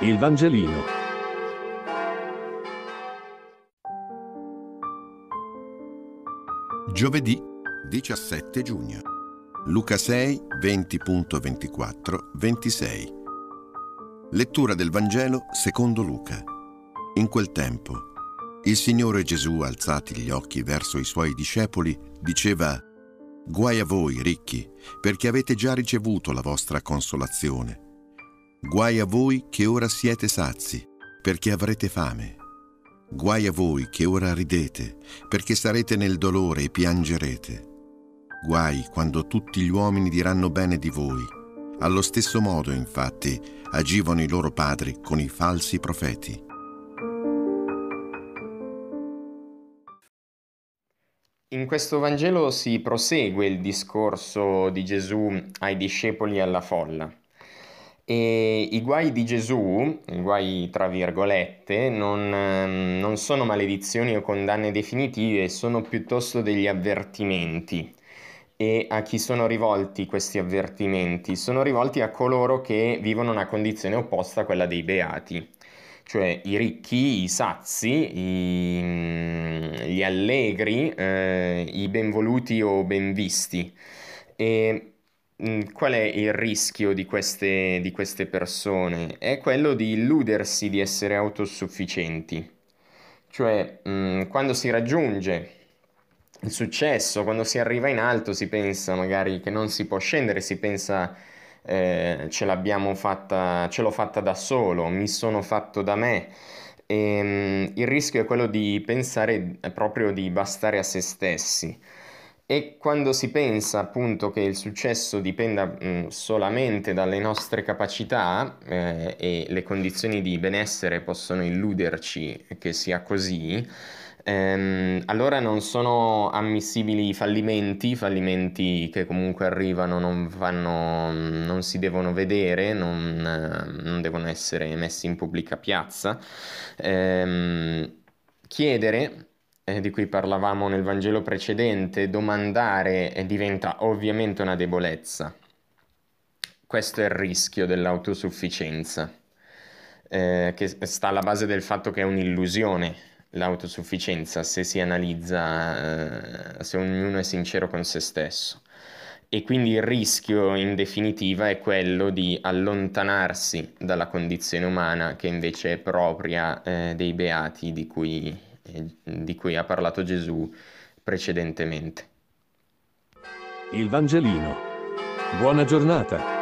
Il Vangelino. Giovedì 17 giugno. Luca 6, 20.24, 26. Lettura del Vangelo secondo Luca. In quel tempo, il Signore Gesù, alzati gli occhi verso i suoi discepoli, diceva, Guai a voi, ricchi, perché avete già ricevuto la vostra consolazione. Guai a voi che ora siete sazi, perché avrete fame. Guai a voi che ora ridete, perché sarete nel dolore e piangerete. Guai quando tutti gli uomini diranno bene di voi. Allo stesso modo, infatti, agivano i loro padri con i falsi profeti. In questo Vangelo si prosegue il discorso di Gesù ai discepoli e alla folla. E i guai di Gesù, i guai tra virgolette, non, non sono maledizioni o condanne definitive, sono piuttosto degli avvertimenti. E a chi sono rivolti questi avvertimenti? Sono rivolti a coloro che vivono una condizione opposta a quella dei beati, cioè i ricchi, i sazi, i, gli allegri, eh, i benvoluti o benvisti. E Mm, qual è il rischio di queste, di queste persone? È quello di illudersi di essere autosufficienti. Cioè, mh, mm, quando si raggiunge il successo, quando si arriva in alto, si pensa magari che non si può scendere, si pensa eh, ce l'abbiamo fatta, ce l'ho fatta da solo, mi sono fatto da me. E, mh, mm, il rischio è quello di pensare proprio di bastare a se stessi. E quando si pensa appunto che il successo dipenda mh, solamente dalle nostre capacità eh, e le condizioni di benessere possono illuderci che sia così, ehm, allora non sono ammissibili i fallimenti, fallimenti che comunque arrivano, non, vanno, non si devono vedere, non, non, devono essere messi in pubblica piazza. Ehm, chiedere eh, di cui parlavamo nel Vangelo precedente, domandare eh, diventa ovviamente una debolezza. Questo è il rischio dell'autosufficienza, eh, che sta alla base del fatto che è un'illusione l'autosufficienza se si analizza, eh, se ognuno è sincero con se stesso. E quindi il rischio in definitiva è quello di allontanarsi dalla condizione umana che invece è propria eh, dei beati di cui di cui ha parlato Gesù precedentemente. Il Vangelino. Buona giornata.